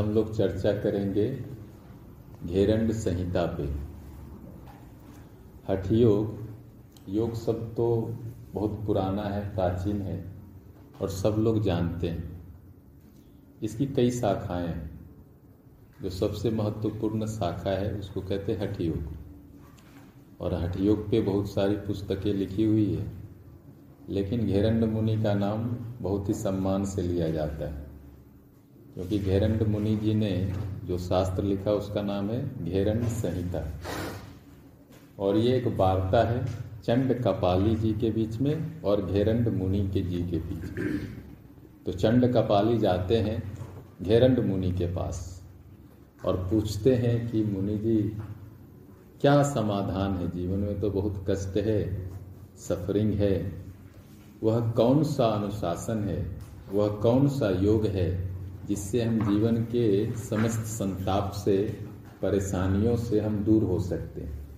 हम लोग चर्चा करेंगे घेरंड संहिता पे। हठ योग योग शब्द तो बहुत पुराना है, प्राचीन है, और सब लोग जानते हैं। इसकी कई शाखाएँ हैं। जो सबसे महत्वपूर्ण शाखा है, उसको कहते हैं हठ योग। और हठ योग पे बहुत सारी पुस्तकें लिखी हुई है, लेकिन घेरंड मुनि का नाम बहुत ही सम्मान से लिया जाता है। क्योंकि घेरंड मुनि जी ने जो शास्त्र लिखा उसका नाम है घेरंड संहिता। और ये एक वार्ता है चंड कपाली जी के बीच में और घेरंड मुनि के जी के बीच में। तो चंड कपाली जाते हैं घेरंड मुनि के पास और पूछते हैं कि मुनि जी, क्या समाधान है? जीवन में तो बहुत कष्ट है सफरिंग है। वह कौन सा अनुशासन है? वह कौन सा योग है? जिससे हम जीवन के समस्त संताप से, परेशानियों से हम दूर हो सकते हैं।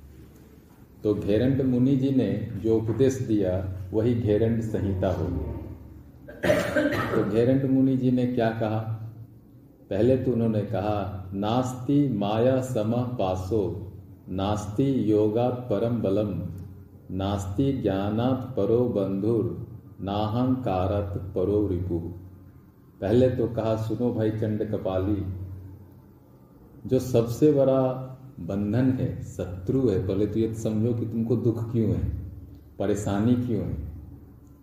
तो घेरंड मुनि जी ने जो उपदेश दिया, वही घेरंड संहिता होगी। तो घेरंड मुनि जी ने क्या कहा? पहले तो उन्होंने कहा, नास्ति माया सम पासो, नास्ति योगात परम बलम, नास्ति ज्ञानात परो बंधुर, नाहंकारत परो रिपु। पहले तो कहा, सुनो भाई चंड कपाली, जो सबसे बड़ा बंधन है, शत्रु है, पहले तो ये समझो कि तुमको दुख क्यों है, परेशानी क्यों है,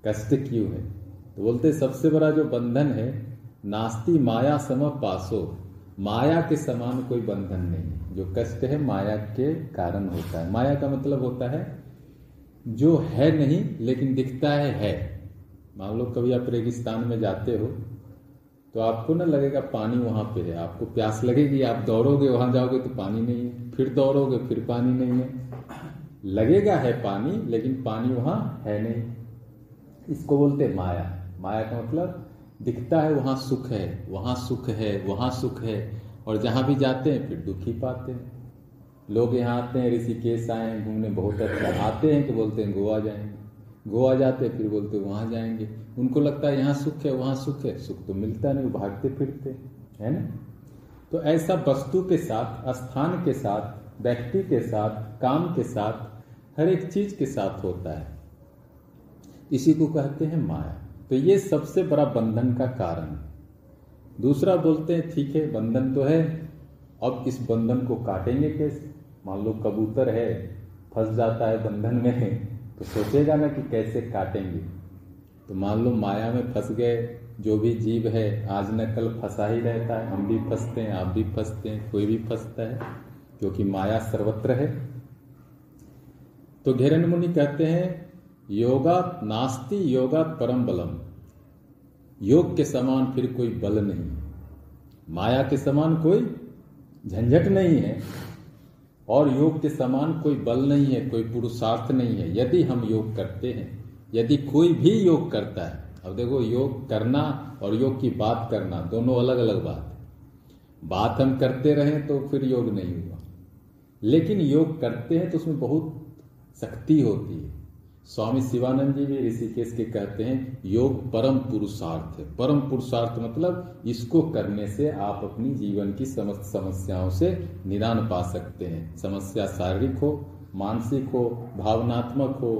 कष्ट क्यों है? तो बोलते, सबसे बड़ा जो बंधन है, नास्ति माया सम पासो, माया के समान कोई बंधन नहीं है। जो कष्ट है, माया के कारण होता है। माया का मतलब होता है, जो है नहीं, लेकिन दिखता है है। मान लो कभी आप रेगिस्तान में जाते हो तो आपको ना लगेगा पानी वहाँ पे है। आपको प्यास लगेगी, आप दौड़ोगे, वहाँ जाओगे तो पानी नहीं है। फिर दौड़ोगे, फिर पानी नहीं है। लगेगा है पानी, लेकिन पानी वहाँ है नहीं। इसको बोलते माया। माया का मतलब दिखता है, वहाँ सुख है, वहाँ सुख है, वहाँ सुख है। और जहाँ भी जाते हैं, फिर दुख ही पाते हैं। लोग यहाँ आते हैं, ऋषिकेश आए घूमने, बहुत अच्छा। आते हैं तो बोलते हैं, गोवा जाएँगे। गोवा जाते फिर बोलते वहाँ जाएँगे। उनको लगता है, यहाँ सुख है, वहाँ सुख है। सुख तो मिलता नहीं भागते फिरते है ना? तो ऐसा वस्तु के साथ, स्थान के साथ, व्यक्ति के साथ, काम के साथ, हर एक चीज़ के साथ होता है। इसी को कहते हैं माया। तो ये सबसे बड़ा बंधन का कारण दूसरा बोलते हैं, ठीक है, बंधन तो है, अब इस बंधन को काटेंगे कैसे? मान लो कबूतर है, फंस जाता है बंधन में। तो सोचेगा ना कि कैसे काटेंगे। तो मान लो माया में फंस गए, जो भी जीव है, आज न कल फंसा ही रहता है। हम भी फंसते हैं, आप भी फंसते हैं, कोई भी फंसता है, क्योंकि माया सर्वत्र है। तो घेरन मुनि कहते हैं योगा नास्ति योगा परम बलम। योग के समान फिर कोई बल नहीं। माया के समान कोई झंझट नहीं है। और योग के समान कोई बल नहीं है, कोई पुरुषार्थ नहीं है। यदि हम योग करते हैं, यदि कोई भी योग करता है, अब देखो योग करना और योग की बात करना, दोनों अलग अलग बात है। बात हम करते रहे तो फिर योग नहीं हुआ। लेकिन योग करते हैं तो उसमें बहुत शक्ति होती है। स्वामी शिवानंद जी भी ऋषिकेश के कहते हैं, योग परम पुरुषार्थ है। परम पुरुषार्थ मतलब इसको करने से आप अपनी जीवन की समस्त समस्याओं से निदान पा सकते हैं। समस्या शारीरिक हो, मानसिक हो, भावनात्मक हो,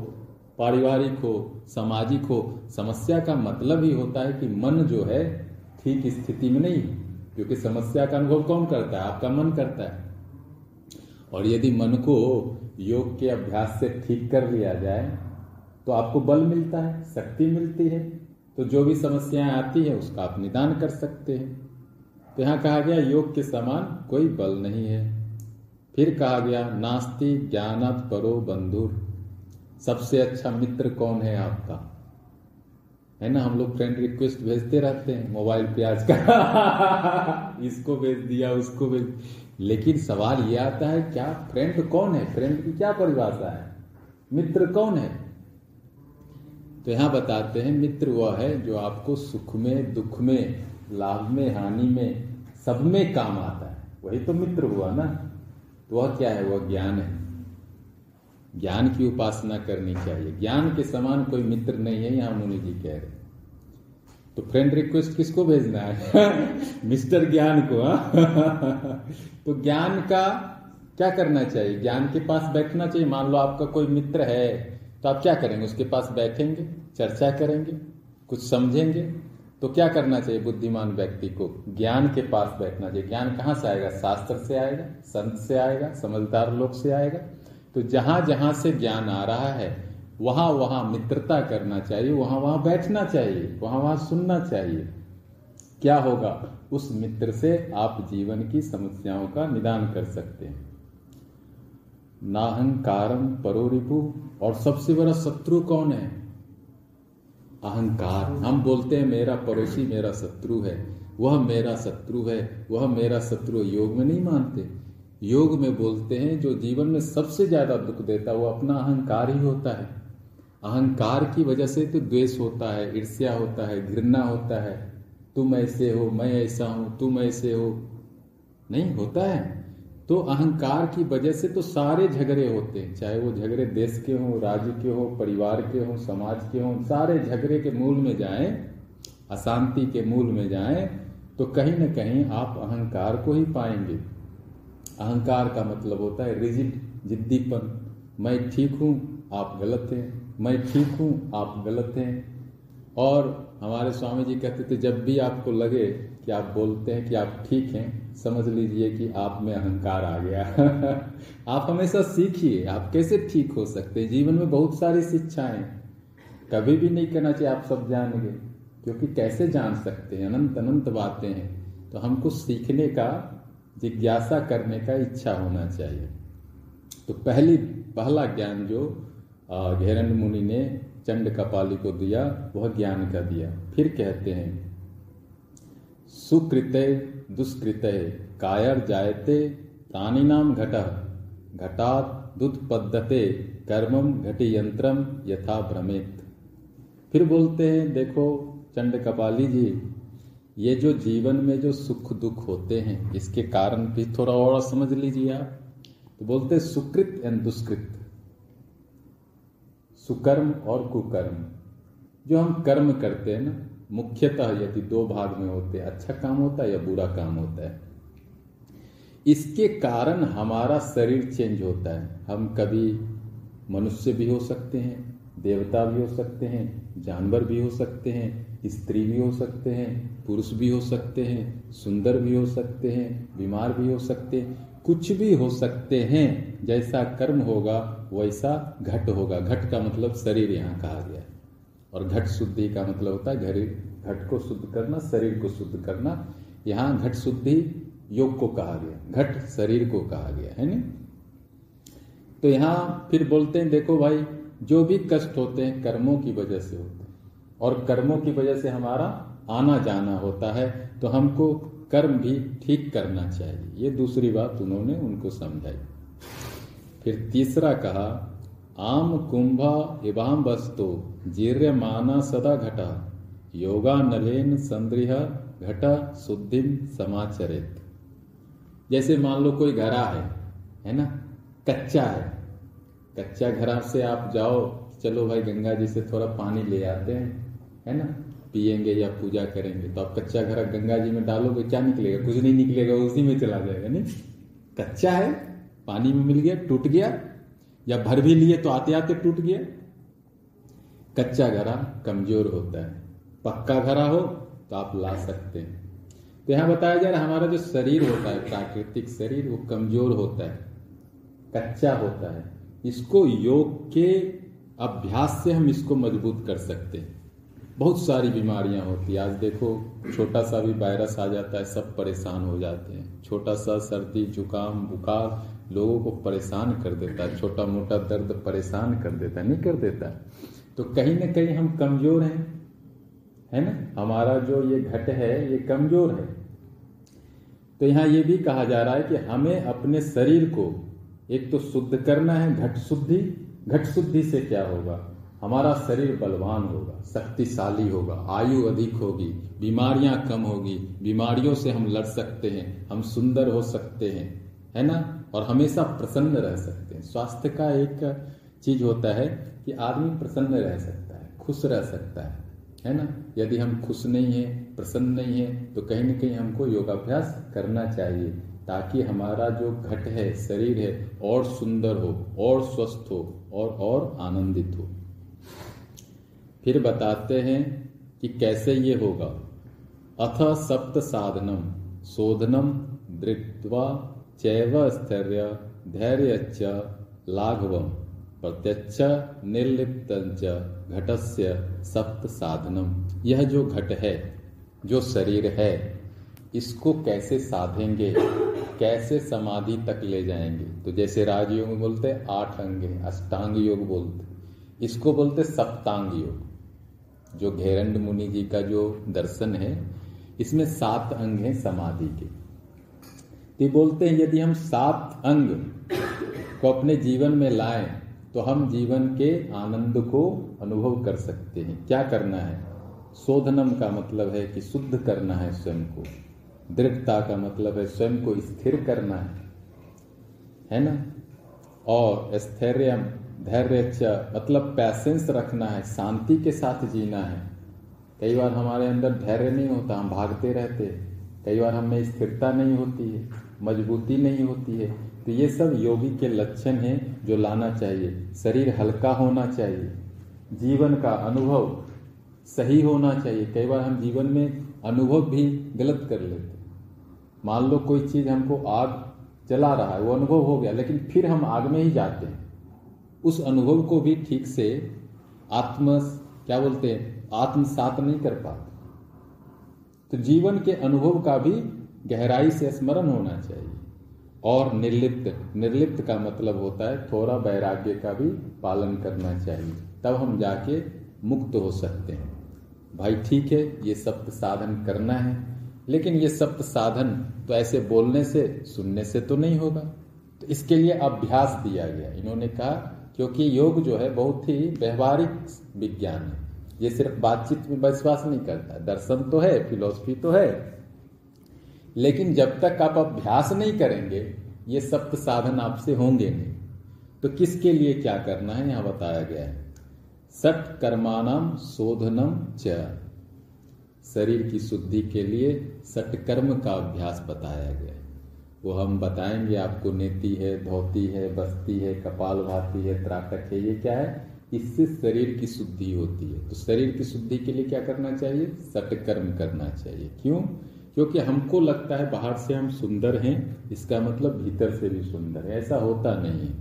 पारिवारिक हो, सामाजिक हो, समस्या का मतलब ही होता है कि मन जो है ठीक स्थिति में नहीं क्योंकि समस्या का अनुभव कौन करता है? आपका मन करता है। और यदि मन को योग के अभ्यास से ठीक कर लिया जाए तो आपको बल मिलता है, शक्ति मिलती है तो जो भी समस्याएँ आती है उसका आप निदान कर सकते हैं। तो यहाँ कहा गया, योग के समान कोई बल नहीं है। फिर कहा गया, नास्ति ज्ञानत परो बंधुर। सबसे अच्छा मित्र कौन है आपका? है ना, हम लोग फ्रेंड रिक्वेस्ट भेजते रहते हैं मोबाइल पे आज का इसको भेज दिया, उसको भेज। लेकिन सवाल ये आता है, क्या फ्रेंड कौन है? फ्रेंड की क्या परिभाषा है? मित्र कौन है? तो यहाँ बताते हैं, मित्र वह है जो आपको सुख में, दुख में, लाभ में, हानि में, सब में काम आता है। वही तो मित्र हुआ ना। तो वह क्या है? वह ज्ञान है। ज्ञान की उपासना करनी चाहिए। ज्ञान के समान कोई मित्र नहीं है, यहाँ मुनि जी कह रहे तो फ्रेंड रिक्वेस्ट किसको भेजना है? मिस्टर ज्ञान को, हा? तो ज्ञान का क्या करना चाहिए? ज्ञान के पास बैठना चाहिए? मान लो आपका कोई मित्र है तो आप क्या करेंगे? उसके पास बैठेंगे, चर्चा करेंगे, कुछ समझेंगे। तो क्या करना चाहिए बुद्धिमान व्यक्ति को? ज्ञान के पास बैठना चाहिए। ज्ञान कहाँ से आएगा? शास्त्र से आएगा, संत से आएगा, समझदार लोग से आएगा। तो जहाँ जहाँ से ज्ञान आ रहा है, वहाँ वहाँ मित्रता करना चाहिए, वहाँ वहाँ बैठना चाहिए, वहाँ वहाँ सुनना चाहिए। क्या होगा? उस मित्र से आप जीवन की समस्याओं का निदान कर सकते हैं। नाहंकारम परोरिपु और सबसे बड़ा शत्रु कौन है? अहंकार। हम बोलते हैं, मेरा पड़ोसी मेरा शत्रु है। वह मेरा शत्रु है। वह मेरा शत्रु योग में नहीं मानते। योग में बोलते हैं, जो जीवन में सबसे ज़्यादा दुख देता है, वो अपना अहंकार ही होता है। अहंकार की वजह से तो द्वेष होता है, ईर्ष्या होता है, घृणा होता है। तुम ऐसे हो, मैं ऐसा हूँ, तुम ऐसे हो। नहीं, होता है। तो अहंकार की वजह से तो सारे झगड़े होते हैं, चाहे वो झगड़े देश के हों, राज्य के हो, परिवार के हों, समाज के हों, सारे झगड़े के मूल में जाएँ, अशांति के मूल में जाएँ तो कहीं ना कहीं आप अहंकार को ही पाएँगे। अहंकार का मतलब होता है रिजिड जिद्दीपन। मैं ठीक हूँ, आप गलत हैं। मैं ठीक हूँ, आप गलत हैं। और हमारे स्वामी जी कहते थे, जब भी आपको लगे कि आप बोलते हैं कि आप ठीक हैं, समझ लीजिए कि आप में अहंकार आ गया। आप हमेशा सीखिए, आप कैसे ठीक हो सकते हैं? जीवन में बहुत सारी शिक्षाएँ। कभी भी नहीं करना चाहिए, आप सब जानेंगे, क्योंकि कैसे जान सकते हैं? अनंत अनंत बातें हैं। तो हमको सीखने का, जिज्ञासा करने का इच्छा होना चाहिए। तो पहली, पहला ज्ञान जो घेरन मुनि ने चंड कपाली को दिया, वह ज्ञान का दिया। फिर कहते हैं, सुकृत दुष्कृत कायर जायते नाम घट, घटात दुत्पद्यते कर्मम घटी यंत्रम यथा भ्रमित। फिर बोलते हैं, देखो चंड कपाली जी, ये जो जीवन में जो सुख दुख होते हैं, इसके कारण भी थोड़ा और समझ लीजिए आप। तो बोलते सुकृत एंड दुष्कृत। सुकर्म और कुकर्म। जो हम कर्म करते हैं ना, मुख्यतः यदि दो भाग में होते हैं अच्छा काम होता है या बुरा काम होता है। इसके कारण हमारा शरीर चेंज होता है। हम कभी मनुष्य भी हो सकते हैं, देवता भी हो सकते हैं, जानवर भी हो सकते हैं, स्त्री भी हो सकते हैं, पुरुष भी हो सकते हैं, सुंदर भी हो सकते हैं, बीमार भी हो सकते हैं, कुछ भी हो सकते हैं, जैसा कर्म होगा वैसा घट होगा। घट का मतलब शरीर यहाँ कहा गया है। और घट शुद्धि का मतलब होता है घरी। घट को शुद्ध करना, शरीर को शुद्ध करना। यहाँ घट शुद्धि योग को कहा गया घट शरीर को कहा गया है ना तो यहाँ फिर बोलते हैं, देखो भाई, जो भी कष्ट होते हैं, कर्मों की वजह से होते हैं। और कर्मों की वजह से हमारा आना जाना होता है तो हमको कर्म भी ठीक करना चाहिए। ये दूसरी बात उन्होंने उनको समझाई। फिर तीसरा कहा, आम कुंभा इवाम वस्तु जीर्यमाना सदा घटा, योगा नलेन संद्रिह घटा शुद्धि समाचरित। जैसे मान लो कोई घरा है है ना? कच्चा है। कच्चा घरा से आप जाओ, चलो भाई गंगा जी से थोड़ा पानी ले आते हैं, है ना? पियेंगे या पूजा करेंगे तो आप कच्चा घर गंगा जी में डालोगे, क्या निकलेगा? कुछ नहीं निकलेगा, उसी में चला जाएगा, नहीं? कच्चा है। पानी में मिल गया, टूट गया, या भर भी लिए तो आते आते टूट गया। कच्चा घरा कमज़ोर होता है। पक्का घरा हो तो आप ला सकते हैं। तो यहाँ बताया जा रहा हमारा जो शरीर होता है, प्राकृतिक शरीर, वो कमज़ोर होता है, कच्चा होता है। इसको योग के अभ्यास से हम इसको मज़बूत कर सकते हैं। बहुत सारी बीमारियाँ होती है। आज देखो, छोटा सा भी वायरस आ जाता है, सब परेशान हो जाते हैं। छोटा सा सर्दी, जुकाम, बुखार लोगों को परेशान कर देता है छोटा मोटा दर्द परेशान कर देता नहीं कर देता तो कहीं ना कहीं हम कमज़ोर हैं, है ना? हमारा जो ये घट है, ये कमज़ोर है। तो यहाँ ये भी कहा जा रहा है कि हमें अपने शरीर को एक तो शुद्ध करना है, घट शुद्धि। घट शुद्धि से क्या होगा? हमारा शरीर बलवान होगा, शक्तिशाली होगा, आयु अधिक होगी, बीमारियाँ कम होगी, बीमारियों से हम लड़ सकते हैं, हम सुंदर हो सकते हैं, है ना? और हमेशा प्रसन्न रह सकते हैं। स्वास्थ्य का एक चीज़ होता है कि आदमी प्रसन्न रह सकता है, खुश रह सकता है है ना? यदि हम खुश नहीं है, प्रसन्न नहीं है तो कहीं ना कहीं हमको योगाभ्यास करना चाहिए ताकि हमारा जो घट है, शरीर है, और सुंदर हो, और स्वस्थ हो, और और आनंदित हो। फिर बताते हैं कि कैसे ये होगा। अथ सप्त साधनम, शोधनम दृत्वा चैव स्थैर्य धैर्य लाघवम प्रत्यक्ष निर्लिप्त घटस्य सप्त साधनम। यह जो घट है, जो शरीर है, इसको कैसे साधेंगे, कैसे समाधि तक ले जाएँगे? तो जैसे राजयोग में बोलते, आठ अंग अष्टांग योग बोलते। इसको बोलते सप्तांग योग। जो घेरंड मुनि जी का जो दर्शन है, इसमें सात अंग हैं समाधि के। तो बोलते हैं, यदि हम सात अंग को अपने जीवन में लाएँ तो हम जीवन के आनंद को अनुभव कर सकते हैं। क्या करना है? शोधनम का मतलब है कि शुद्ध करना है स्वयं को। दृढ़ता का मतलब है स्वयं को स्थिर करना है। है ना? और स्थैर्यम धैर्य मतलब पैसेंस रखना है, शांति के साथ जीना है। कई बार हमारे अंदर धैर्य नहीं होता, हम भागते रहते कई बार हमें स्थिरता नहीं होती है। मजबूती नहीं होती है। तो ये सब योगी के लक्षण हैं जो लाना चाहिए। शरीर हल्का होना चाहिए। जीवन का अनुभव सही होना चाहिए। कई बार हम जीवन में अनुभव भी गलत कर लेते मान लो कोई चीज़ हमको आग चला रहा है, वो अनुभव हो गया, लेकिन फिर हम आग में ही जाते हैं। उस अनुभव को भी ठीक से आत्म, क्या बोलते हैं, आत्मसात नहीं कर पाते। तो जीवन के अनुभव का भी गहराई से स्मरण होना चाहिए। और निर्लिप्त निर्लिप्त का मतलब होता है थोड़ा वैराग्य का भी पालन करना चाहिए। तब हम जाके मुक्त हो सकते हैं। भाई ठीक है, ये सप्त साधन करना है, लेकिन ये सप्त साधन तो ऐसे बोलने से, सुनने से तो नहीं होगा। तो इसके लिए अभ्यास दिया गया। इन्होंने कहा, क्योंकि योग जो है बहुत ही व्यवहारिक विज्ञान है। ये सिर्फ़ बातचीत में विश्वास नहीं करता। दर्शन तो है, फिलोसफी तो है लेकिन जब तक आप अभ्यास नहीं करेंगे, ये सप्त साधन आपसे होंगे नहीं। तो किसके लिए क्या करना है, यहाँ बताया गया है। सट कर्मानम शोधनम च। शरीर की शुद्धि के लिए सटकर्म का अभ्यास बताया गया है। वो हम बताएँगे, आपको नेति है, धोती है, बस्ती है, कपाल भाती है, त्राटक है, ये क्या है? इससे शरीर की शुद्धि होती है। तो शरीर की शुद्धि के लिए क्या करना चाहिए? सटकर्म करना चाहिए। क्यों? क्योंकि हमको लगता है बाहर से हम सुंदर हैं, इसका मतलब भीतर से भी सुंदर है। ऐसा होता नहीं है।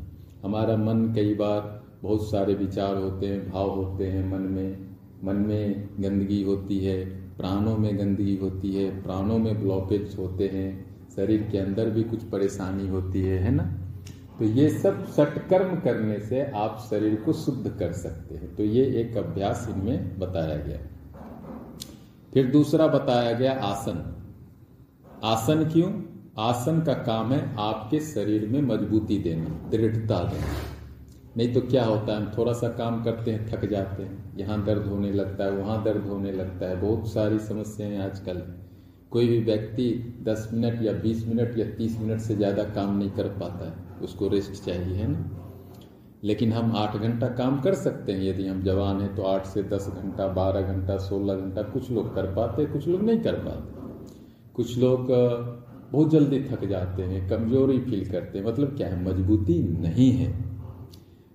हमारा मन कई बार बहुत सारे विचार होते हैं, भाव होते हैं मन में। मन में गंदगी होती है, प्राणों में गंदगी होती है, प्राणों में ब्लॉकेज होते हैं, शरीर के अंदर भी कुछ परेशानी होती है है ना? तो ये सब सटकर्म करने से आप शरीर को शुद्ध कर सकते हैं। तो ये एक अभ्यास इनमें बताया गया। फिर दूसरा बताया गया आसन। आसन क्यों? आसन का काम है आपके शरीर में मजबूती देना, दृढ़ता देना। नहीं तो क्या होता है, हम थोड़ा सा काम करते हैं, थक जाते हैं, यहाँ दर्द होने लगता है, वहाँ दर्द होने लगता है, बहुत सारी समस्याएँ आजकल। कोई भी व्यक्ति 10 मिनट या 20 मिनट या 30 मिनट से ज़्यादा काम नहीं कर पाता है, उसको रेस्ट चाहिए, है ना? लेकिन हम आठ घंटा काम कर सकते हैं, यदि हम जवान हैं तो आठ से दस घंटा, बारह घंटा, सोलह घंटा कुछ लोग कर पाते कुछ लोग नहीं कर पाते। कुछ लोग बहुत जल्दी थक जाते हैं, कमज़ोरी फील करते हैं मतलब क्या है, मजबूती नहीं है।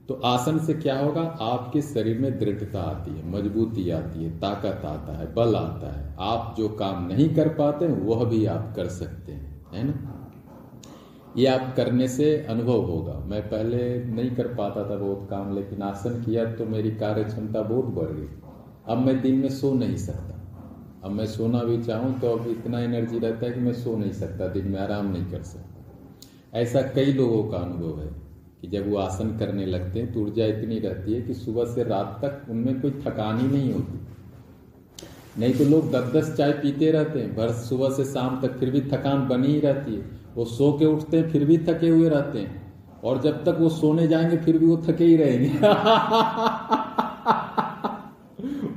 तो आसन से क्या होगा, आपके शरीर में दृढ़ता आती है, मजबूती आती है, ताकत आता है, बल आता है। आप जो काम नहीं कर पाते वह भी आप कर सकते हैं, है ना? ये आप करने से अनुभव होगा। मैं पहले नहीं कर पाता था बहुत काम, लेकिन आसन किया तो मेरी कार्य क्षमता बहुत बढ़ गई। अब मैं दिन में सो नहीं सकता। अब मैं सोना भी चाहूँ तो अब इतना एनर्जी रहता है कि मैं सो नहीं सकता, दिन में आराम नहीं कर सकता। ऐसा कई लोगों का अनुभव है कि जब वो आसन करने लगते हैं तो ऊर्जा इतनी रहती है कि सुबह से रात तक उनमें कोई थकान ही नहीं होती। नहीं तो लोग दस दस चाय पीते रहते हैं भर सुबह से शाम तक फिर भी थकान बनी ही रहती है। वो सो के उठते हैं, फिर भी थके हुए रहते हैं। और जब तक वो सोने जाएँगे, फिर भी वो थके ही रहेंगे।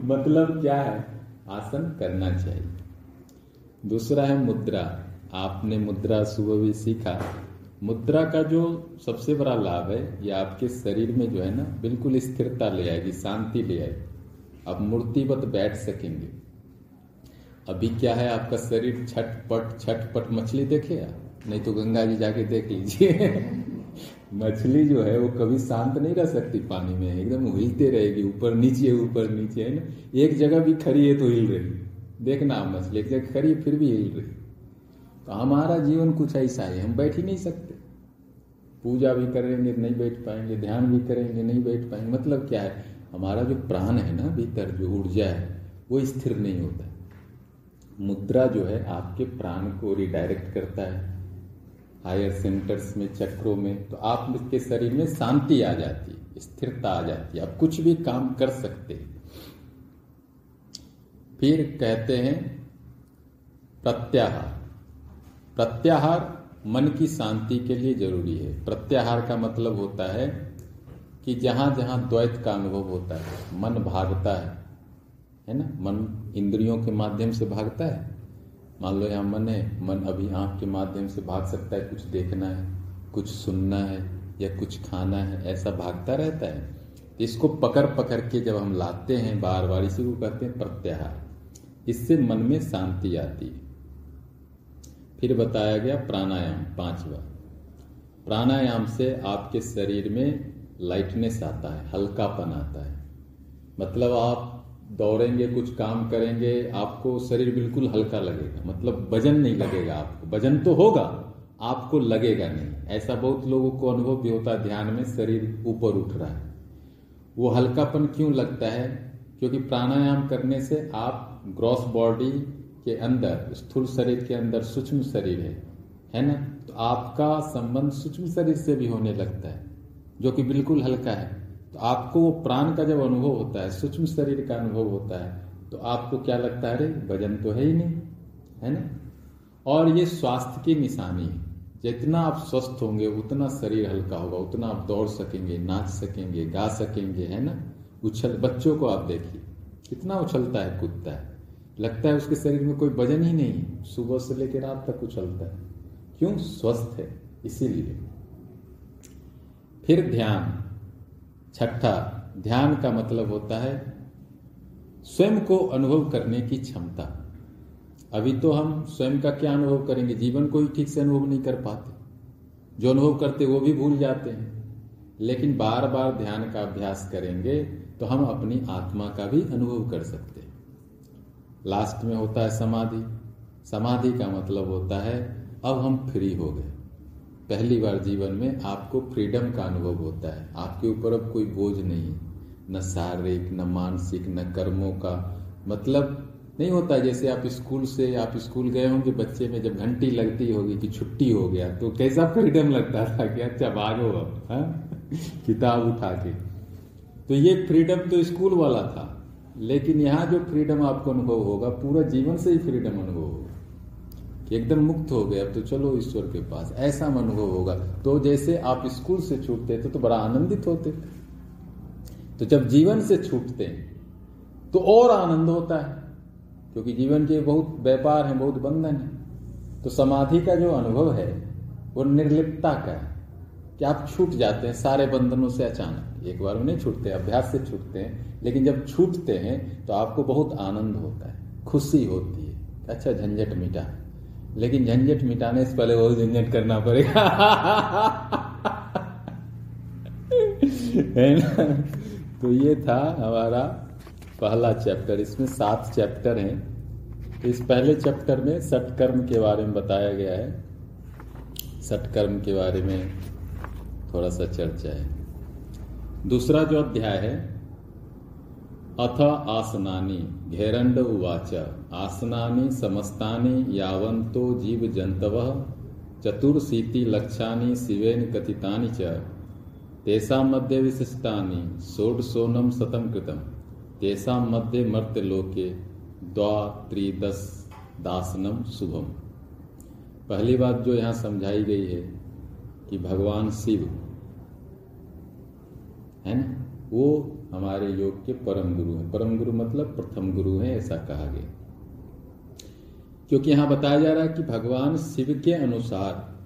मतलब क्या है? आसन करना चाहिए। दूसरा है मुद्रा। आपने मुद्रा सुबह भी सीखा। मुद्रा का जो सबसे बड़ा लाभ है, ये आपके शरीर में जो है ना, बिल्कुल स्थिरता ले आएगी, शांति ले आएगी। आप मूर्तिवत बैठ सकेंगे। अभी क्या है आपका शरीर छटपट छटपट मछली देखे नहीं तो गंगा जी जाके देख लीजिए। मछली जो है वो कभी शांत नहीं रह सकती पानी में, एकदम हिलते रहेगी, ऊपर नीचे ऊपर नीचे, है ना? एक जगह भी खड़ी है तो हिल रही। देखना आप मछली, एक जगह खड़ी फिर भी हिल रही। तो हमारा जीवन कुछ ऐसा है, हम बैठ ही नहीं सकते। पूजा भी करेंगे, नहीं बैठ पाएँगे, ध्यान भी करेंगे, नहीं बैठ पाएँगे। मतलब क्या है? हमारा जो प्राण है ना, भीतर जो ऊर्जा है, वो स्थिर नहीं होता। मुद्रा जो है आपके प्राण को रिडायरेक्ट करता है। हायर सेंटर्स में, चक्रों में तो आपके शरीर में शांति आ जाती है स्थिरता आ जाती है आप कुछ भी काम कर सकते फिर कहते हैं, प्रत्याहार। प्रत्याहार मन की शांति के लिए ज़रूरी है। प्रत्याहार का मतलब होता है कि जहाँ जहाँ द्वैत का अनुभव होता है, मन भागता है है ना? मन इंद्रियों के माध्यम से भागता है मान लो यहाँ मन है, मन अभी आँख के माध्यम से भाग सकता है, कुछ देखना है, कुछ सुनना है, या कुछ खाना है, ऐसा भागता रहता है। इसको पकड़ पकड़ के जब हम लाते हैं बार बार इसी को कहते हैं प्रत्याहार। इससे मन में शांति आती है। फिर बताया गया प्राणायाम, पांचवा। प्राणायाम से आपके शरीर में लाइटनेस आता है, हल्कापन आता है। मतलब आप दौड़ेंगे, कुछ काम करेंगे, आपको शरीर बिल्कुल हल्का लगेगा। मतलब वज़न नहीं लगेगा आपको। वज़न तो होगा, आपको लगेगा नहीं। ऐसा बहुत लोगों को अनुभव भी होता है, ध्यान में शरीर ऊपर उठ रहा है। वो हल्कापन क्यों लगता है? क्योंकि प्राणायाम करने से आप ग्रॉस बॉडी के अंदर, स्थूल शरीर के अंदर सूक्ष्म शरीर है है ना? तो आपका संबंध सूक्ष्म शरीर से भी होने लगता है, जो कि बिल्कुल हल्का है। तो आपको वो प्राण का जब अनुभव होता है, सूक्ष्म शरीर का अनुभव होता है तो आपको क्या लगता है, अरे, वज़न तो है ही नहीं। है ना? और ये स्वास्थ्य की निशानी है। जितना आप स्वस्थ होंगे, उतना शरीर हल्का होगा, उतना आप दौड़ सकेंगे, नाच सकेंगे, गा सकेंगे, है ना? उछल, बच्चों को आप देखिए, कितना उछलता है, कूदता है। लगता है उसके शरीर में कोई वज़न ही नहीं है, सुबह से लेकर रात तक उछलता है। क्यों? स्वस्थ है, इसीलिए। फिर ध्यान। छठा, ध्यान का मतलब होता है स्वयं को अनुभव करने की क्षमता। अभी तो हम स्वयं का क्या अनुभव करेंगे? जीवन को ही ठीक से अनुभव नहीं कर पाते। जो अनुभव करते वो भी भूल जाते हैं। लेकिन बार बार ध्यान का अभ्यास करेंगे तो हम अपनी आत्मा का भी अनुभव कर सकते हैं। लास्ट में होता है समाधि। समाधि का मतलब होता है, अब हम फ्री हो गए। पहली बार जीवन में आपको फ्रीडम का अनुभव होता है। आपके ऊपर अब कोई बोझ नहीं न शारीरिक, न मानसिक, न कर्मों का मतलब नहीं होता जैसे आप स्कूल से, आप स्कूल गए होंगे बच्चे में, जब घंटी लगती होगी कि छुट्टी हो गया तो कैसा फ्रीडम लगता था कि अच्छा भागो अब हाँ? किताब उठा के। तो ये फ्रीडम तो स्कूल वाला था। लेकिन यहाँ जो फ्रीडम आपको अनुभव होगा, पूरा जीवन से ही फ्रीडम अनुभव कि एकदम मुक्त हो गए, अब तो चलो ईश्वर के पास। ऐसा अनुभव होगा। तो जैसे आप स्कूल से छूटते थे तो बड़ा आनंदित होते। तो जब जीवन से छूटते हैं तो और आनंद होता है, क्योंकि जीवन के बहुत व्यापार है, बहुत बंधन है। तो समाधि का जो अनुभव है, वो निर्लिप्तता का है, कि आप छूट जाते हैं, सारे बंधनों से अचानक। एक बार में नहीं छूटते, अभ्यास से छूटते हैं, लेकिन जब छूटते हैं तो आपको बहुत आनंद होता है, खुशी होती है। अच्छा झंझट मिटा। लेकिन झंझट मिटाने से पहले बहुत झंझट करना पड़ेगा। है ना? तो ये था हमारा पहला चैप्टर। इसमें सात चैप्टर हैं। तो इस पहले चैप्टर में सटकर्म के बारे में बताया गया है। सटकर्म के बारे में थोड़ा सा चर्चा है। दूसरा जो अध्याय है अथ आसनानी घेरंड उवाच। आसनानि, समस्तानि यावंतो जीव जंतव चतुर्शीति लक्षानि, शिवेन कथितानि च। तेषां मध्ये विशिष्टानि षोडशोनम शतम कृतम। तेषां मध्ये मर्त्यलोके द्वा, त्रिदश दासनम शुभम। पहली बात जो यहाँ समझाई गई है कि भगवान शिव है ना? वो हमारे योग के परम गुरु हैं। परम गुरु मतलब प्रथम गुरु हैं, ऐसा कहा गया। क्योंकि यहाँ बताया जा रहा है कि भगवान शिव के अनुसार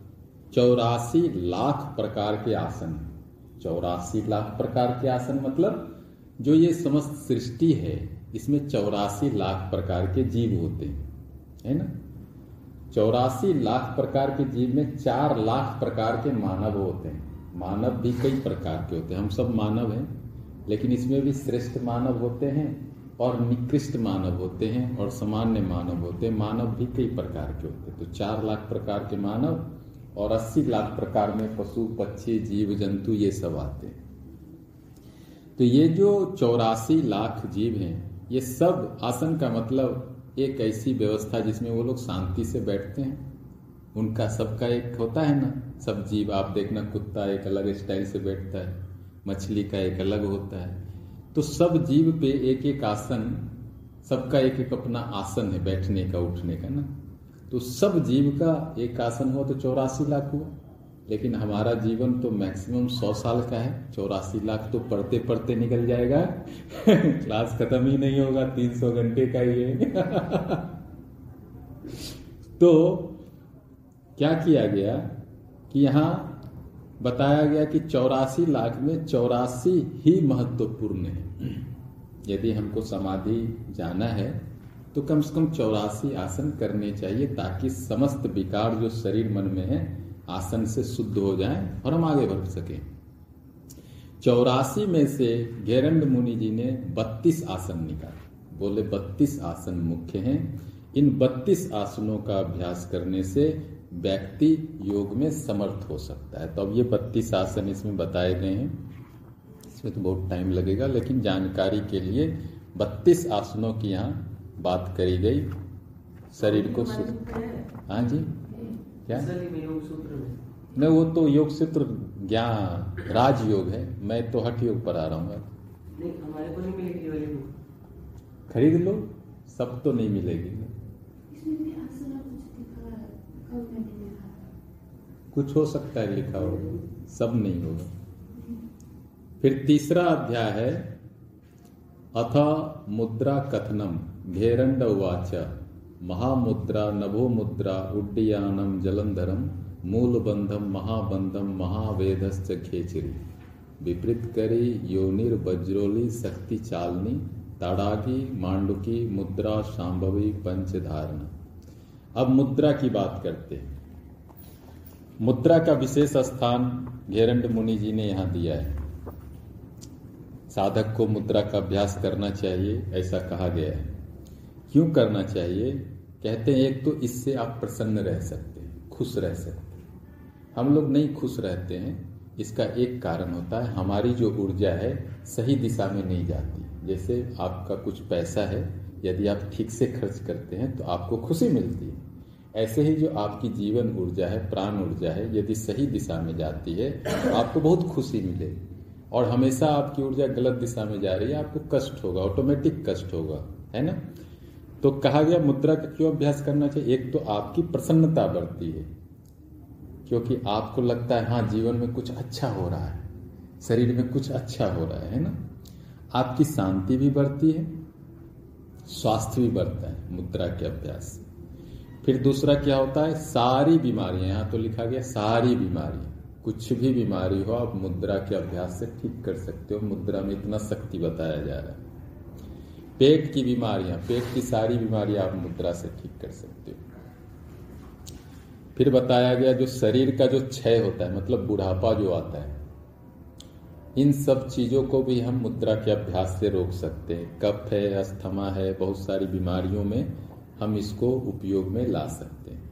चौरासी लाख प्रकार के आसन चौरासी लाख प्रकार के आसन मतलब जो ये समस्त सृष्टि है, इसमें चौरासी लाख प्रकार के जीव होते हैं, है ना? चौरासी लाख प्रकार के जीव में चार लाख प्रकार के मानव होते हैं। मानव भी कई प्रकार के होते हैं। हम सब मानव हैं। लेकिन इसमें भी श्रेष्ठ मानव होते हैं और निकृष्ट मानव होते हैं और सामान्य मानव होते हैं। मानव भी कई प्रकार के होते हैं। तो चार लाख प्रकार के मानव और अस्सी लाख प्रकार में पशु, पक्षी, जीव, जंतु, ये सब आते हैं। तो ये जो चौरासी लाख जीव हैं, ये सब आसन का मतलब एक ऐसी व्यवस्था जिसमें वो लोग शांति से बैठते हैं। उनका सबका एक होता है ना, सब जीव, आप देखना, कुत्ता एक अलग स्टाइल से बैठता है। मछली का एक अलग होता है। तो सब जीव पे एक एक आसन, सबका एक एक अपना आसन है बैठने का, उठने का ना। तो सब जीव का एक आसन हुआ तो चौरासी लाख हुआ। लेकिन हमारा जीवन तो मैक्सिमम सौ साल का है। चौरासी लाख तो पढ़ते पढ़ते निकल जाएगा। क्लास खत्म ही नहीं होगा, तीन सौ घंटे का ये तो क्या किया गया कि यहाँ बताया गया कि चौरासी लाख में चौरासी ही महत्वपूर्ण है। यदि हमको समाधि जाना है तो कम से कम चौरासी आसन करने चाहिए ताकि समस्त विकार जो शरीर मन में है, आसन से शुद्ध हो जाए और हम आगे बढ़ सके। चौरासी में से घेरंड मुनि जी ने बत्तीस आसन निकाले। बोले, बत्तीस आसन मुख्य हैं। इन बत्तीस आसनों का अभ्यास करने से व्यक्ति योग में समर्थ हो सकता है। तो अब ये बत्तीस आसन इसमें बताए गए हैं। इसमें तो बहुत टाइम लगेगा लेकिन जानकारी के लिए बत्तीस आसनों की यहाँ बात करी गई। शरीर को हाँ। जी? क्या? नहीं वो तो योग सूत्र ज्ञान राजयोग है। मैं तो हठ योग पर आ रहा हूँ हमारे को नहीं मिलेगी खरीद लो सब तो नहीं मिलेगी। कुछ हो सकता है लिखा हो, सब नहीं होगा फिर तीसरा अध्याय है, अथ मुद्रा कथनम, घेरंड उवाच, महामुद्रा नभो मुद्रा उड्डयानम जलंधरम, मूलबंधम महाबंधम महावेदश्च खेचरी। विपरीत करी योनिर वज्रोली शक्ति चालनी, ताड़ागी मांडुकी मुद्रा शांभवी पंचधारण। अब मुद्रा की बात करते हैं। मुद्रा का विशेष स्थान घेरंड मुनि जी ने यहाँ दिया है। साधक को मुद्रा का अभ्यास करना चाहिए, ऐसा कहा गया है। क्यों करना चाहिए? कहते हैं, एक तो इससे आप प्रसन्न रह सकते हैं, खुश रह सकते हैं। हम लोग नहीं खुश रहते हैं, इसका एक कारण होता है, हमारी जो ऊर्जा है सही दिशा में नहीं जाती। जैसे आपका कुछ पैसा है यदि आप ठीक से खर्च करते हैं तो आपको खुशी मिलती है। ऐसे ही जो आपकी जीवन ऊर्जा है, प्राण ऊर्जा है, यदि सही दिशा में जाती है तो आपको बहुत खुशी मिलेगी और हमेशा आपकी ऊर्जा गलत दिशा में जा रही है, आपको कष्ट होगा ऑटोमेटिक कष्ट होगा, है ना? तो कहा गया मुद्रा का क्यों अभ्यास करना चाहिए? एक तो आपकी प्रसन्नता बढ़ती है, क्योंकि आपको लगता है हाँ जीवन में कुछ अच्छा हो रहा है, शरीर में कुछ अच्छा हो रहा है ना? आपकी शांति भी बढ़ती है स्वास्थ्य भी बढ़ता है, मुद्रा के अभ्यास से। फिर दूसरा क्या होता है? सारी बीमारियाँ, यहाँ तो लिखा गया सारी बीमारी। कुछ भी बीमारी हो, आप मुद्रा के अभ्यास से ठीक कर सकते हो। मुद्रा में इतना शक्ति बताया जा रहा है। पेट की बीमारियाँ, पेट की सारी बीमारियाँ आप मुद्रा से ठीक कर सकते हो। फिर बताया गया जो शरीर का जो क्षय होता है मतलब बुढ़ापा जो आता है इन सब चीज़ों को भी हम मुद्रा के अभ्यास से रोक सकते हैं। कफ है, अस्थमा है, बहुत सारी बीमारियों में हम इसको उपयोग में ला सकते हैं।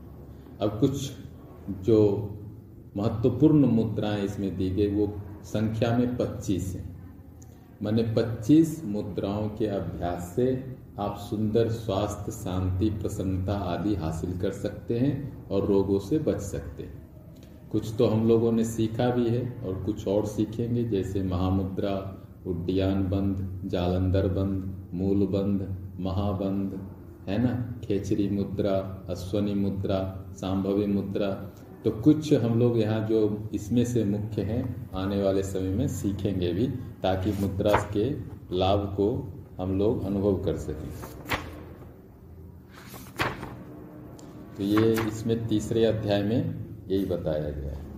अब कुछ जो महत्वपूर्ण मुद्राएँ इसमें दी गई, वो संख्या में 25 है। मैंने 25 मुद्राओं के अभ्यास से आप सुंदर स्वास्थ्य, शांति, प्रसन्नता आदि हासिल कर सकते हैं और रोगों से बच सकते हैं। कुछ तो हम लोगों ने सीखा भी है और कुछ और सीखेंगे, जैसे महामुद्रा, उड्डयन बंद, जालंधर बंद, मूल बंद, महाबंद, है ना? खेचरी मुद्रा, अश्वनी मुद्रा, सांभवी मुद्रा। तो कुछ हम लोग यहाँ जो इसमें से मुख्य हैं, आने वाले समय में सीखेंगे भी, ताकि मुद्रा के लाभ को हम लोग अनुभव कर सकें। तो ये इसमें तीसरे अध्याय में यही बताया गया है।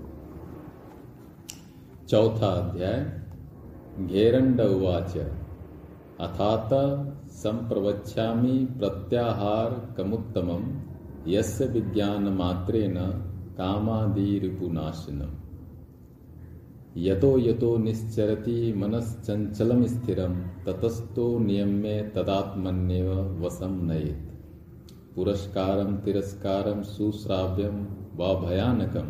चौथा अध्याय, घेरंड उवाच। अथात संप्रवक्ष्यामि प्रत्याहार कमुत्तमम, यस्य विज्ञान मात्रेन कामादिरिपुनाशनम। यतो यतो निश्चरति मनश्चंचलम स्थिरम ततस्तो नियम्य तदात्मन्यव वसम नयेत। पुरस्कारम तिरस्कारम सुश्राव्यम व भयानकम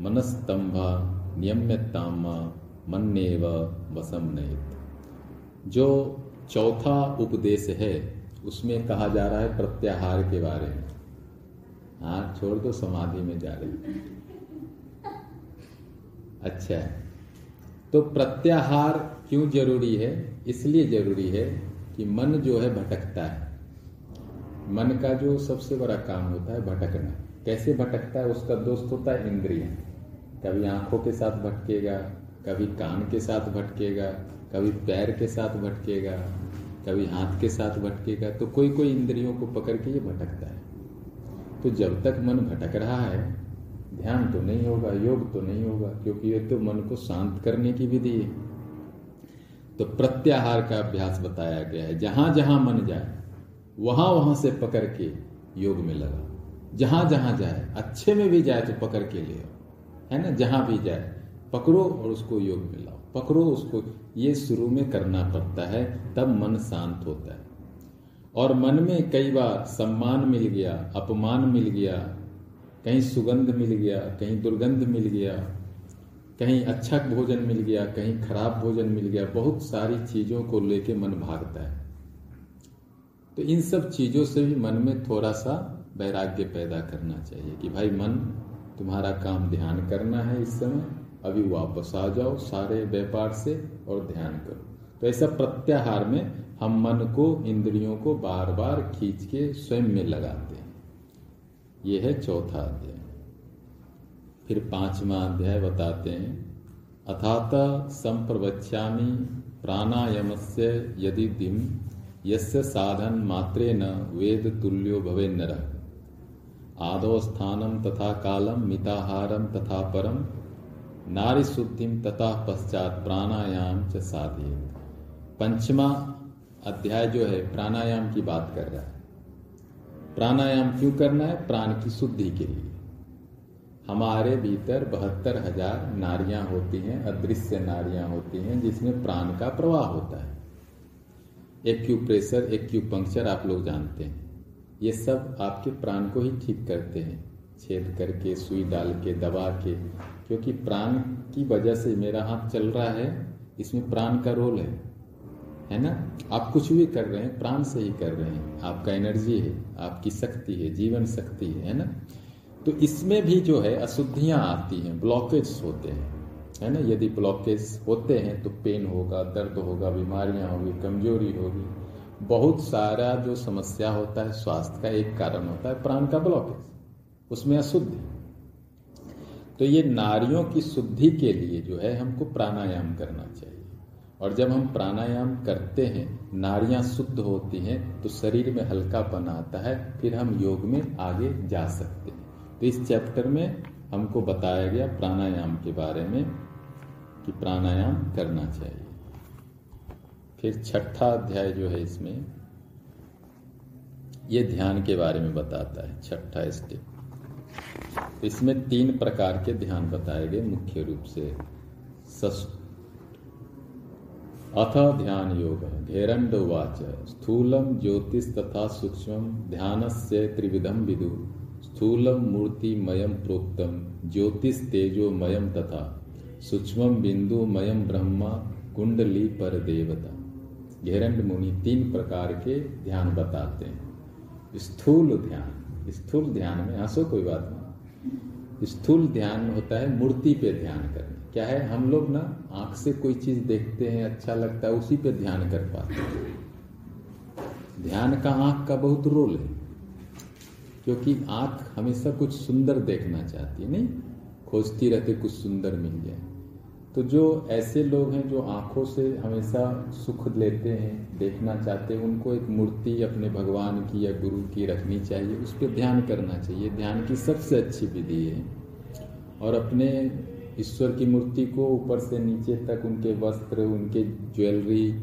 मनस्तंभा नियम्यतामा मन्यव वसम नयेत। जो चौथा उपदेश है, उसमें कहा जा रहा है प्रत्याहार के बारे में। हाथ छोड़ दो, समाधि में जा रहे अच्छा तो प्रत्याहार क्यों ज़रूरी है? इसलिए ज़रूरी है कि मन जो है भटकता है। मन का जो सबसे बड़ा काम होता है भटकना। कैसे भटकता है? उसका दोस्त होता है इंद्रिय। कभी आँखों के साथ भटकेगा, कभी कान के साथ भटकेगा, कभी पैर के साथ भटकेगा, कभी हाथ के साथ भटकेगा। तो कोई कोई इंद्रियों को पकड़ के ये भटकता है। तो जब तक मन भटक रहा है, ध्यान तो नहीं होगा, योग तो नहीं होगा, क्योंकि ये तो मन को शांत करने की विधि है। तो प्रत्याहार का अभ्यास बताया गया है। जहाँ जहाँ मन जाए वहाँ वहाँ से पकड़ के योग में लगा। जहाँ जहाँ जाए, अच्छे में भी जाए तो पकड़ के ले आओ। है ना? जहाँ भी जाए, पकड़ो और उसको योग में लाओ। पकड़ो उसको, ये शुरू में करना पड़ता है, तब मन शांत होता है। और मन में कई बार सम्मान मिल गया, अपमान मिल गया, कहीं सुगंध मिल गया, कहीं दुर्गंध मिल गया, कहीं अच्छा भोजन मिल गया, कहीं खराब भोजन मिल गया, बहुत सारी चीज़ों को लेके मन भागता है। तो इन सब चीज़ों से भी मन में थोड़ा सा वैराग्य पैदा करना चाहिए कि भाई मन, तुम्हारा काम ध्यान करना है इस समय, अभी वापस आ जाओ सारे व्यापार से और ध्यान करो। तो ऐसा प्रत्याहार में हम मन को, इंद्रियों को बार बार खींच के स्वयं में लगाते हैं। यह है चौथा अध्याय। फिर पांचवा अध्याय बताते हैं। अथात संप्रवच्यामी प्राणायाम से यदि दिम यस्य साधन मात्रे न वेद तुल्यो भवे नर आदो स्थानम तथा कालम मिताहारम तथा परम नारी शुद्धिम तथा पश्चात प्राणायाम च साधे पंचमा अध्याय जो है, प्राणायाम की बात कर रहा है। प्राणायाम क्यों करना है? प्राण की शुद्धि के लिए। हमारे भीतर बहत्तर हज़ार नारियाँ होती हैं, अदृश्य नारियाँ होती हैं, जिसमें प्राण का प्रवाह होता है। एक्यूप्रेशर एक्यूपंक्चर आप लोग जानते हैं। ये सब आपके प्राण को ही ठीक करते हैं। छेद करके, सुई डाल के, दबा के, क्योंकि प्राण की वजह से मेरा हाथ चल रहा है, इसमें प्राण का रोल है। है ना? आप कुछ भी कर रहे हैं, प्राण से ही कर रहे हैं। आपका एनर्जी है, आपकी शक्ति है, जीवन शक्ति है है ना? तो इसमें भी जो है, अशुद्धियाँ आती हैं, ब्लॉकेज होते हैं। है ना? यदि ब्लॉकेज होते हैं तो पेन होगा, दर्द होगा, बीमारियाँ होगी, कमज़ोरी होगी। बहुत सारा जो समस्या होता है, स्वास्थ्य का एक कारण होता है, प्राण का ब्लॉकेज उसमें अशुद्धि तो ये नारियों की शुद्धि के लिए जो है, हमको प्राणायाम करना चाहिए। और जब हम प्राणायाम करते हैं, नारियाँ शुद्ध होती हैं तो शरीर में हल्कापन आता है, फिर हम योग में आगे जा सकते हैं। तो इस चैप्टर में हमको बताया गया प्राणायाम के बारे में कि प्राणायाम करना चाहिए। फिर छठा अध्याय जो है इसमें, ये ध्यान के बारे में बताता है, छठा स्टेप इसमें तीन प्रकार के ध्यान बताए गए, मुख्य रूप से अथ ध्यान योग, घेरंड उवाच, स्थूलम ज्योतिष तथा सूक्ष्म ध्यान से त्रिविधम विदु, स्थूलम मूर्तिमयम प्रोक्तम ज्योतिष तेजोमयम तथा सूक्ष्म बिंदु मयम ब्रह्मा, कुंडली पर देवता घेरंड मुनि तीन प्रकार के ध्यान बताते हैं। स्थूल ध्यान। स्थूल ध्यान में हंसो कोई बात नहीं। स्थूल ध्यान होता है मूर्ति पे ध्यान करना। क्या है? हम लोग ना आँख से कोई चीज़ देखते हैं अच्छा लगता है, उसी पे ध्यान कर पाते हैं। ध्यान का आँख का बहुत रोल है। क्योंकि आँख हमेशा कुछ सुंदर देखना चाहती है, नहीं? खोजती रहते कुछ सुंदर मिल जाए। तो जो ऐसे लोग हैं जो आँखों से हमेशा सुख लेते हैं, देखना चाहते हैं, उनको एक मूर्ति अपने भगवान की या गुरु की रखनी चाहिए, उस पर ध्यान करना चाहिए। ध्यान की सबसे अच्छी विधि है। और अपने ईश्वर की मूर्ति को ऊपर से नीचे तक उनके वस्त्र, उनके ज्वेलरी,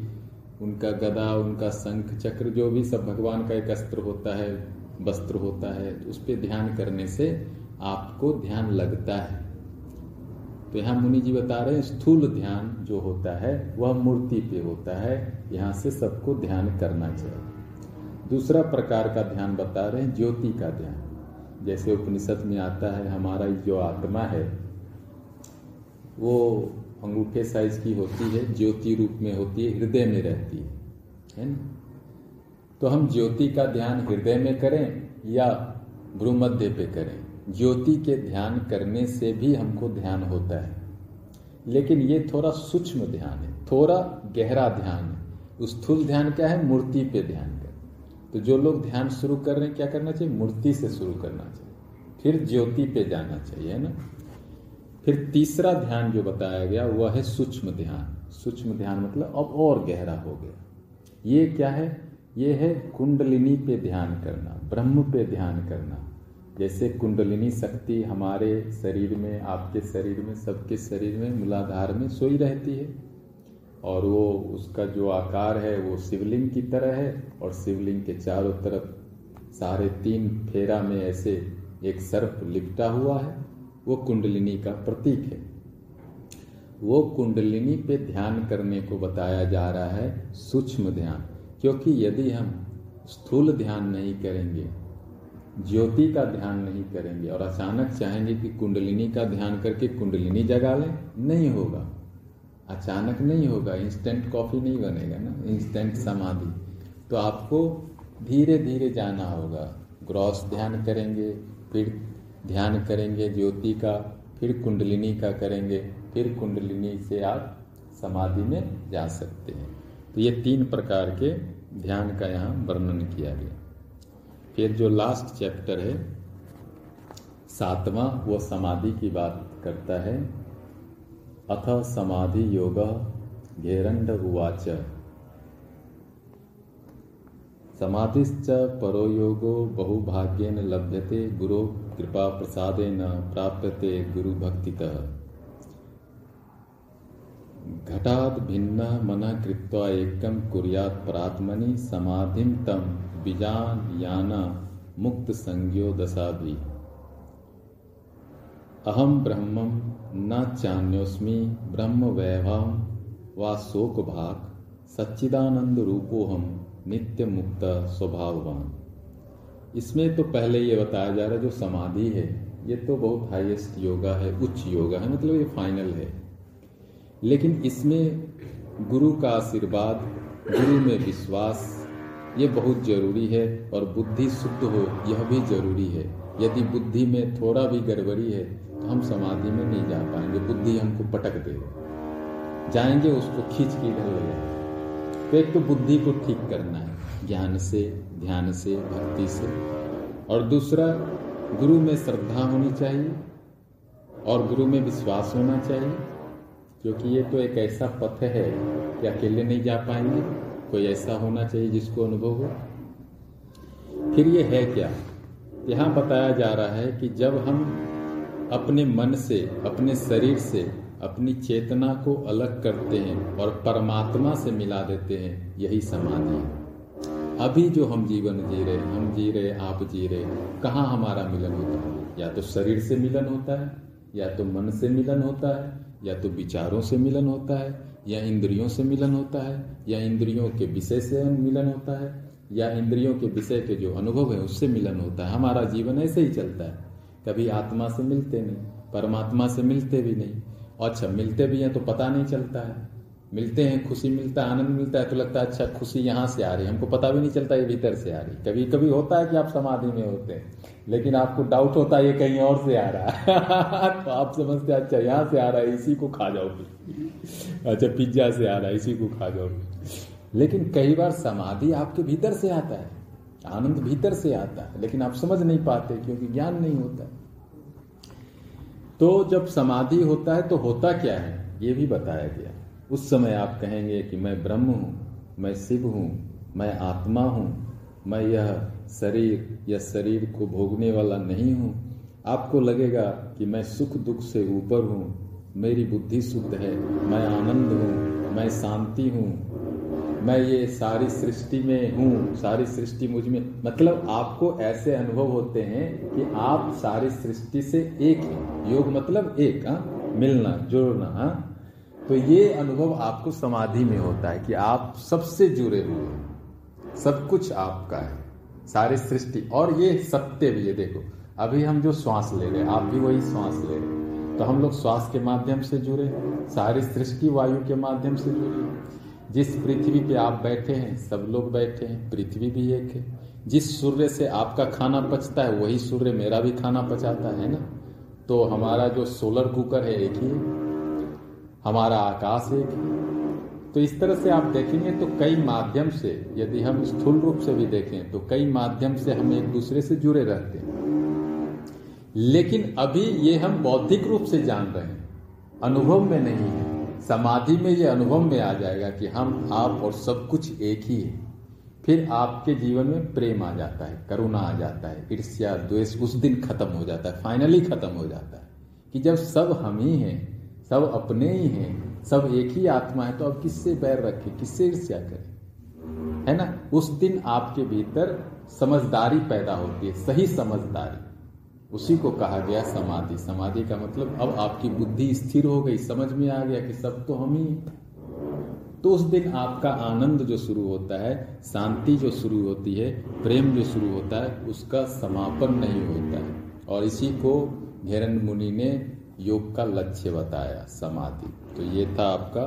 उनका गदा, उनका शंख, चक्र, जो भी सब भगवान का एक अस्त्र होता है, वस्त्र होता है, उस पर ध्यान करने से आपको ध्यान लगता है। तो यहाँ मुनि जी बता रहे हैं, स्थूल ध्यान जो होता है, वह मूर्ति पे होता है। यहाँ से सबको ध्यान करना चाहिए। दूसरा प्रकार का ध्यान बता रहे हैं, ज्योति का ध्यान। जैसे उपनिषद में आता है, हमारा जो आत्मा है, वो अंगूठे साइज़ की होती है, ज्योति रूप में होती है, हृदय में रहती है। है ना? तो हम ज्योति का ध्यान हृदय में करें या भ्रूमध्य पे करें? ज्योति के ध्यान करने से भी हमको ध्यान होता है। लेकिन ये थोड़ा सूक्ष्म ध्यान है, थोड़ा गहरा ध्यान है। स्थूल ध्यान क्या है? मूर्ति पे ध्यान कर। तो जो लोग ध्यान शुरू कर रहे हैं, क्या करना चाहिए? मूर्ति से शुरू करना चाहिए। फिर ज्योति पे जाना चाहिए ना? फिर तीसरा ध्यान जो बताया गया, वह है सूक्ष्म ध्यान। सूक्ष्म ध्यान मतलब अब और गहरा हो गया। ये क्या है? ये है कुंडलिनी पे ध्यान करना, ब्रह्म पे ध्यान करना। जैसे कुंडलिनी शक्ति हमारे शरीर में, आपके शरीर में, सबके शरीर में, मूलाधार में सोई रहती है। और वो, उसका जो आकार है, वो शिवलिंग की तरह है। और शिवलिंग के चारों तरफ़ साढ़े तीन फेरा में ऐसे एक सर्प लिपटा हुआ है। वो कुंडलिनी का प्रतीक है। वो कुंडलिनी पे ध्यान करने को बताया जा रहा है सूक्ष्म ध्यान, क्योंकि यदि हम स्थूल ध्यान नहीं करेंगे ज्योति का ध्यान नहीं करेंगे और अचानक चाहेंगे कि कुंडलिनी का ध्यान करके कुंडलिनी जगा लें, नहीं होगा। अचानक नहीं होगा इंस्टेंट कॉफ़ी नहीं बनेगा ना इंस्टेंट समाधि। तो आपको धीरे धीरे जाना होगा। ग्रॉस ध्यान करेंगे, फिर ध्यान करेंगे ज्योति का, फिर कुंडलिनी का करेंगे, फिर कुंडलिनी से आप समाधि में जा सकते हैं। तो ये तीन प्रकार के ध्यान का यहाँ वर्णन किया गया। फिर जो लास्ट चैप्टर है, सातवां, वो समाधि की बात करता है। अथ समाधि योग घेरंड उवाच। समाधिश्च परो योगो बहुभाग्येन लभ्यते, गुरो कृपा प्रसादेन प्राप्यते गुरु भक्तितः घटात भिन्न मन कृत्वा एकम कुर्यात् परात्मनि समाधिम तम बीजान याना मुक्त संज्ञो दशा भी अहम ब्रह्मम न चान्योस्मि ब्रह्म वैभव व शोक भाग सच्चिदानंद रूपोहम नित्य मुक्त स्वभाववान इसमें तो पहले ये बताया जा रहा है, जो समाधि है, ये तो बहुत हाईएस्ट योगा है, उच्च योगा है मतलब ये फाइनल है। लेकिन इसमें गुरु का आशीर्वाद, गुरु में विश्वास ये बहुत ज़रूरी है और बुद्धि शुद्ध हो, यह भी ज़रूरी है। यदि बुद्धि में थोड़ा भी गड़बड़ी है तो हम समाधि में नहीं जा पाएँगे। बुद्धि हमको पटक दे। जाएँगे उसको खींच के इधर ले जाएँगे तो एक तो बुद्धि को ठीक करना है, ज्ञान से, ध्यान से, भक्ति से। और दूसरा, गुरु में श्रद्धा होनी चाहिए और गुरु में विश्वास होना चाहिए, क्योंकि ये तो एक ऐसा पथ है कि अकेले नहीं जा पाएँगे। कोई ऐसा होना चाहिए जिसको अनुभव हो। फिर ये है क्या? यहाँ बताया जा रहा है कि जब हम अपने मन से, अपने शरीर से, अपनी चेतना को अलग करते हैं और परमात्मा से मिला देते हैं, यही समाधि है। अभी जो हम जीवन जी रहे हम जी रहे आप जी रहे कहाँ हमारा मिलन होता है? या तो शरीर से मिलन होता है, या तो मन से मिलन होता है, या तो विचारों से मिलन होता है या इंद्रियों से मिलन होता है, या इंद्रियों के विषय से मिलन होता है, या इंद्रियों के विषय के जो अनुभव है उससे मिलन होता है। हमारा जीवन ऐसे ही चलता है। कभी आत्मा से मिलते नहीं, परमात्मा से मिलते भी नहीं अच्छा मिलते भी हैं तो पता नहीं चलता है। मिलते हैं, खुशी मिलता है, आनंद मिलता है तो लगता है अच्छा खुशी यहाँ से आ रही है। हमको पता भी नहीं चलता ये भीतर से आ रही कभी कभी होता है कि आप समाधि में होते हैं, लेकिन आपको डाउट होता है ये कहीं और से आ रहा है। तो आप समझते हैं अच्छा यहाँ से आ रहा है, इसी को खा जाओ अच्छा पिज्जा से आ रहा है, इसी को खा जाओ लेकिन कई बार समाधि आपके भीतर से आता है, आनंद भीतर से आता है, लेकिन आप समझ नहीं पाते क्योंकि ज्ञान नहीं होता तो जब समाधि होता है तो होता क्या है? ये भी बताया गया। उस समय आप कहेंगे कि मैं ब्रह्म हूँ, मैं शिव हूँ, मैं आत्मा हूँ, मैं यह शरीर या शरीर को भोगने वाला नहीं हूँ। आपको लगेगा कि मैं सुख दुख से ऊपर हूँ, मेरी बुद्धि शुद्ध है, मैं आनंद हूँ, मैं शांति हूँ, मैं ये सारी सृष्टि में हूँ, सारी सृष्टि मुझमें। मतलब आपको ऐसे अनुभव होते हैं कि आप सारी सृष्टि से एक हैं। योग मतलब एक हाँ? मिलना, जुड़ना हाँ? तो ये अनुभव आपको समाधि में होता है कि आप सबसे जुड़े हुए हैं। सब कुछ आपका है। सारी सृष्टि। और ये सत्य भी है देखो, अभी हम जो श्वास ले रहे हैं, आप भी वही श्वास ले रहे हैं। तो हम लोग श्वास के माध्यम से जुड़े सारी सृष्टि वायु के माध्यम से जुड़े जिस पृथ्वी पे आप बैठे हैं, सब लोग बैठे हैं, पृथ्वी भी एक है। जिस सूर्य से आपका खाना पचता है, वही सूर्य मेरा भी खाना पचाता है ना? तो हमारा जो सोलर कुकर है, एक ही। हमारा आकाश एक है। तो इस तरह से आप देखेंगे तो कई माध्यम से, यदि हम स्थूल रूप से भी देखें तो कई माध्यम से हम एक दूसरे से जुड़े रहते हैं। लेकिन अभी ये हम बौद्धिक रूप से जान रहे हैं। अनुभव में नहीं है। समाधि में ये अनुभव में आ जाएगा कि हम, आप और सब कुछ एक ही है। फिर आपके जीवन में प्रेम आ जाता है, करुणा आ जाता है, ईर्ष्या, द्वेष उस दिन खत्म हो जाता है, फाइनली खत्म हो जाता है कि जब सब हम ही हैं सब अपने ही हैं। सब एक ही आत्मा है तो अब किससे बैर रखे? किससे ईर्ष्या करें? है ना? उस दिन आपके भीतर समझदारी पैदा होती है, सही समझदारी। उसी को कहा गया समाधि। समाधि का मतलब अब आपकी बुद्धि स्थिर हो गई, समझ में आ गया कि सब तो हम ही। तो उस दिन आपका आनंद जो शुरू होता है, शांति जो शुरू होती है, प्रेम जो शुरू होता है, उसका समापन नहीं होता है। और इसी को घेरन मुनि ने योग का लक्ष्य बताया, समाधि। तो ये था आपका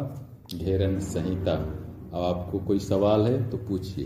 घेरन संहिता। अब आपको कोई सवाल है तो पूछिए।